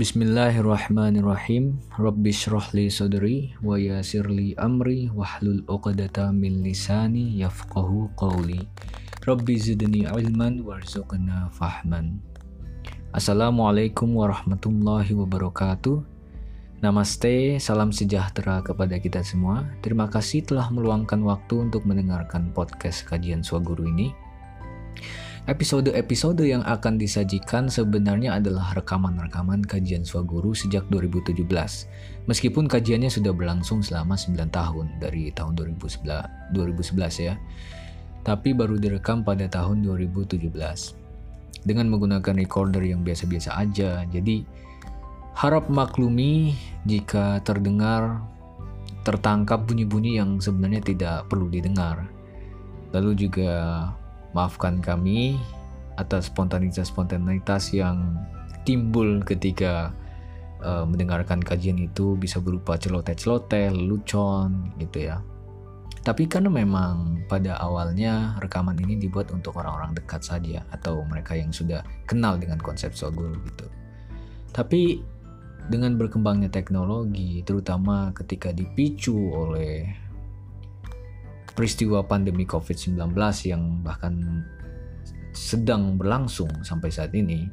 Bismillahirrahmanirrahim. Rabbi shrah li sadri wa yassir li amri wahlul 'uqdata min lisani yafqahu qawli. Rabbi zidni ilman warzuqna fahman. Assalamualaikum warahmatullahi wabarakatuh. Namaste, salam sejahtera kepada kita semua. Terima kasih telah meluangkan waktu untuk mendengarkan podcast kajian Swaguru ini. Episode-episode yang akan disajikan sebenarnya adalah rekaman-rekaman kajian Swaguru sejak 2017. Meskipun kajiannya sudah berlangsung selama 9 tahun dari tahun 2011, 2011 ya. Tapi baru direkam pada tahun 2017. Dengan menggunakan recorder yang biasa-biasa aja. Jadi harap maklumi jika terdengar tertangkap bunyi-bunyi yang sebenarnya tidak perlu didengar. Lalu juga Maafkan kami atas spontanitas-spontanitas yang timbul ketika uh, mendengarkan kajian itu bisa berupa celoteh-celoteh, lucon gitu ya. Tapi karena memang pada awalnya rekaman ini dibuat untuk orang-orang dekat saja atau mereka yang sudah kenal dengan konsep Sogul gitu. Tapi dengan berkembangnya teknologi, terutama ketika dipicu oleh peristiwa pandemi COVID-19 yang bahkan sedang berlangsung sampai saat ini,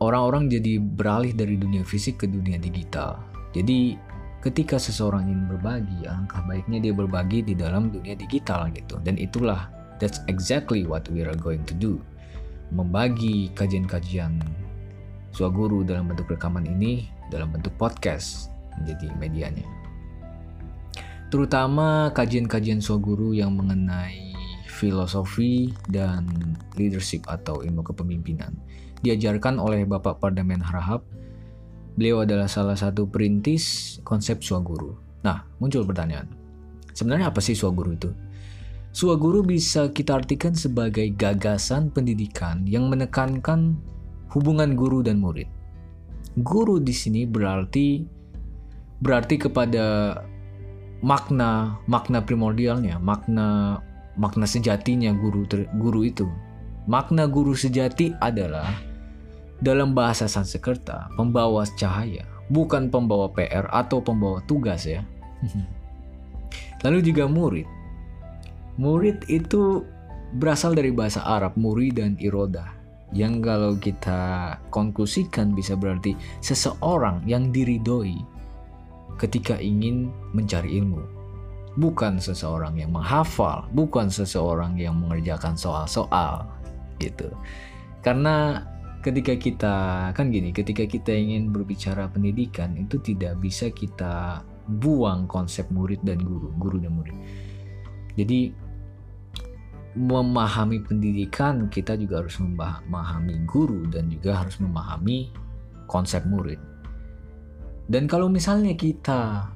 orang-orang jadi beralih dari dunia fisik ke dunia digital. Jadi ketika seseorang ingin berbagi, alangkah baiknya dia berbagi di dalam dunia digital gitu. Dan itulah that's exactly what we are going to do. Membagi kajian-kajian Suaguru dalam bentuk rekaman ini dalam bentuk podcast menjadi medianya terutama kajian-kajian Soguru yang mengenai filosofi dan leadership atau ilmu kepemimpinan. Diajarkan oleh Bapak Pardamen Harahap, beliau adalah salah satu perintis konsep Swaguru. Nah, muncul pertanyaan, sebenarnya apa sih Swaguru itu? Swaguru bisa kita artikan sebagai gagasan pendidikan yang menekankan hubungan guru dan murid. Guru di sini berarti berarti kepada makna makna primordialnya, makna makna sejatinya guru guru itu. Makna guru sejati adalah dalam bahasa Sanskerta pembawa cahaya, bukan pembawa PR atau pembawa tugas ya. Lalu juga murid. Murid itu berasal dari bahasa Arab muri dan iroda yang kalau kita konklusikan bisa berarti seseorang yang diridoi ketika ingin mencari ilmu. Bukan seseorang yang menghafal, bukan seseorang yang mengerjakan soal-soal gitu. Karena ketika kita kan gini, ketika kita ingin berbicara pendidikan itu tidak bisa kita buang konsep murid dan guru, guru dan murid. Jadi memahami pendidikan kita juga harus memahami guru dan juga harus memahami konsep murid. Dan kalau misalnya kita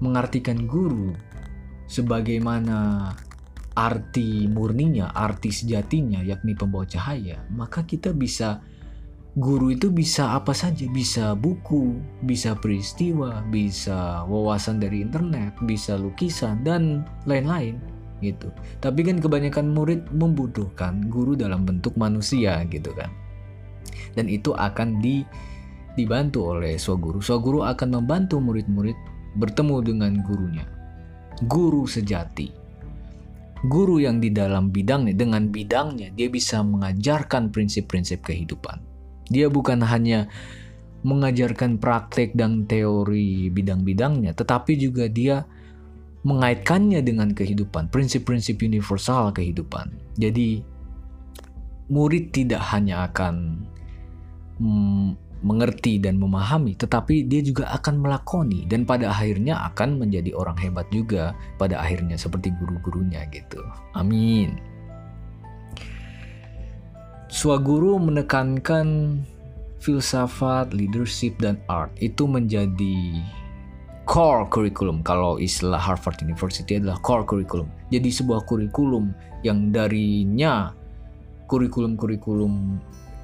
mengartikan guru sebagaimana arti murninya, arti sejatinya yakni pembawa cahaya, maka kita bisa guru itu bisa apa saja, bisa buku, bisa peristiwa, bisa wawasan dari internet, bisa lukisan dan lain-lain gitu. Tapi kan kebanyakan murid membutuhkan guru dalam bentuk manusia gitu kan. Dan itu akan di dibantu oleh Swaguru. Swaguru akan membantu murid-murid bertemu dengan gurunya. Guru sejati. Guru yang di dalam bidangnya, dengan bidangnya, dia bisa mengajarkan prinsip-prinsip kehidupan. Dia bukan hanya mengajarkan praktek dan teori bidang-bidangnya, tetapi juga dia mengaitkannya dengan kehidupan, prinsip-prinsip universal kehidupan. Jadi, murid tidak hanya akan mm, mengerti dan memahami, tetapi dia juga akan melakoni dan pada akhirnya akan menjadi orang hebat juga pada akhirnya seperti guru-gurunya gitu. Amin. Swaguru menekankan filsafat, leadership dan art itu menjadi core curriculum kalau istilah Harvard University adalah core curriculum. Jadi sebuah kurikulum yang darinya kurikulum-kurikulum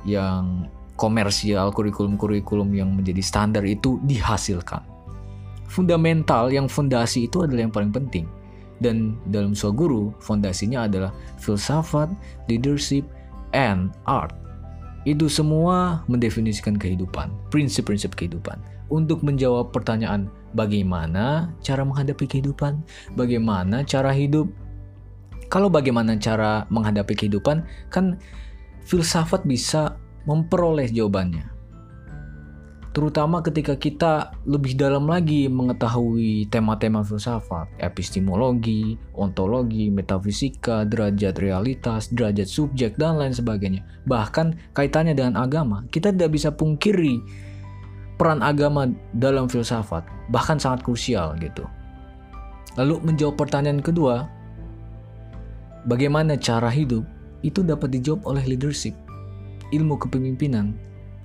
yang komersial, kurikulum-kurikulum yang menjadi standar itu dihasilkan. Fundamental yang fondasi itu adalah yang paling penting. Dan dalam guru, fondasinya adalah filsafat, leadership, and art itu semua mendefinisikan kehidupan, prinsip-prinsip kehidupan. Untuk menjawab pertanyaan bagaimana cara menghadapi kehidupan, bagaimana cara hidup. Kalau bagaimana cara menghadapi kehidupan, kan filsafat bisa memperoleh jawabannya terutama ketika kita lebih dalam lagi mengetahui tema-tema filsafat, epistemologi, ontologi, metafisika, derajat realitas, derajat subjek, dan lain sebagainya. Bahkan kaitannya dengan agama, kita tidak bisa pungkiri peran agama dalam filsafat, bahkan sangat krusial gitu. Lalu menjawab pertanyaan kedua, bagaimana cara hidup itu dapat dijawab oleh leadership, ilmu kepemimpinan,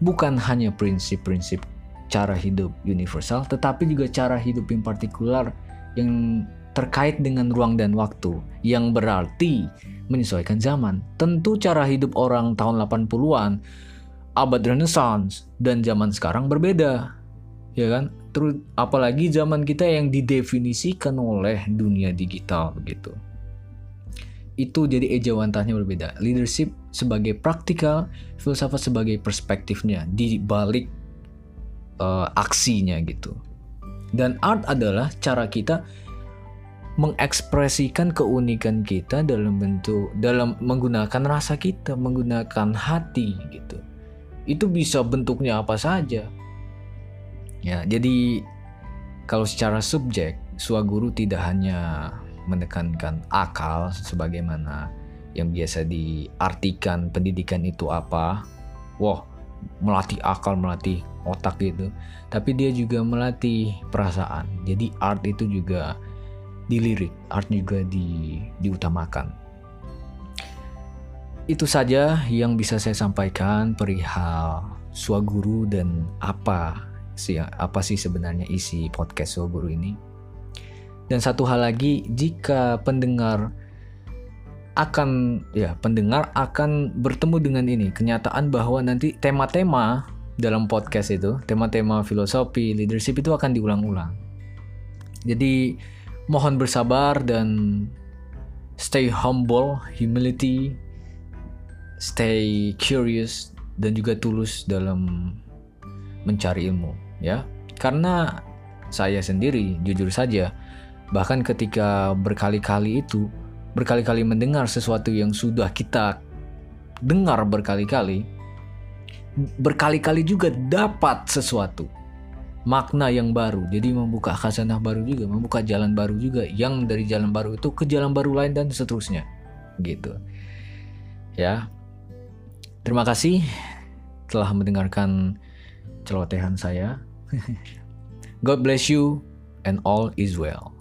bukan hanya prinsip-prinsip cara hidup universal, tetapi juga cara hidup yang partikular yang terkait dengan ruang dan waktu, yang berarti menyesuaikan zaman. Tentu cara hidup orang tahun 80-an, abad Renaissance, dan zaman sekarang berbeda. Ya kan? Terus apalagi zaman kita yang didefinisikan oleh dunia digital begitu itu jadi ejawantahnya berbeda. Leadership sebagai praktikal, filsafat sebagai perspektifnya di balik uh, aksinya gitu. Dan art adalah cara kita mengekspresikan keunikan kita dalam bentuk dalam menggunakan rasa kita, menggunakan hati gitu. Itu bisa bentuknya apa saja. Ya, jadi kalau secara subjek, suaguru tidak hanya menekankan akal sebagaimana yang biasa diartikan pendidikan itu apa. Wah, melatih akal, melatih otak gitu. Tapi dia juga melatih perasaan. Jadi art itu juga dilirik, art juga di diutamakan. Itu saja yang bisa saya sampaikan perihal Suaguru dan apa sih apa sih sebenarnya isi podcast Suaguru ini. Dan satu hal lagi, jika pendengar akan ya pendengar akan bertemu dengan ini kenyataan bahwa nanti tema-tema dalam podcast itu tema-tema filosofi leadership itu akan diulang-ulang. Jadi mohon bersabar dan stay humble humility stay curious dan juga tulus dalam mencari ilmu ya. Karena saya sendiri jujur saja Bahkan ketika berkali-kali itu, berkali-kali mendengar sesuatu yang sudah kita dengar berkali-kali, berkali-kali juga dapat sesuatu makna yang baru. Jadi membuka khazanah baru juga, membuka jalan baru juga yang dari jalan baru itu ke jalan baru lain dan seterusnya. Gitu. Ya. Terima kasih telah mendengarkan celotehan saya. God bless you and all is well.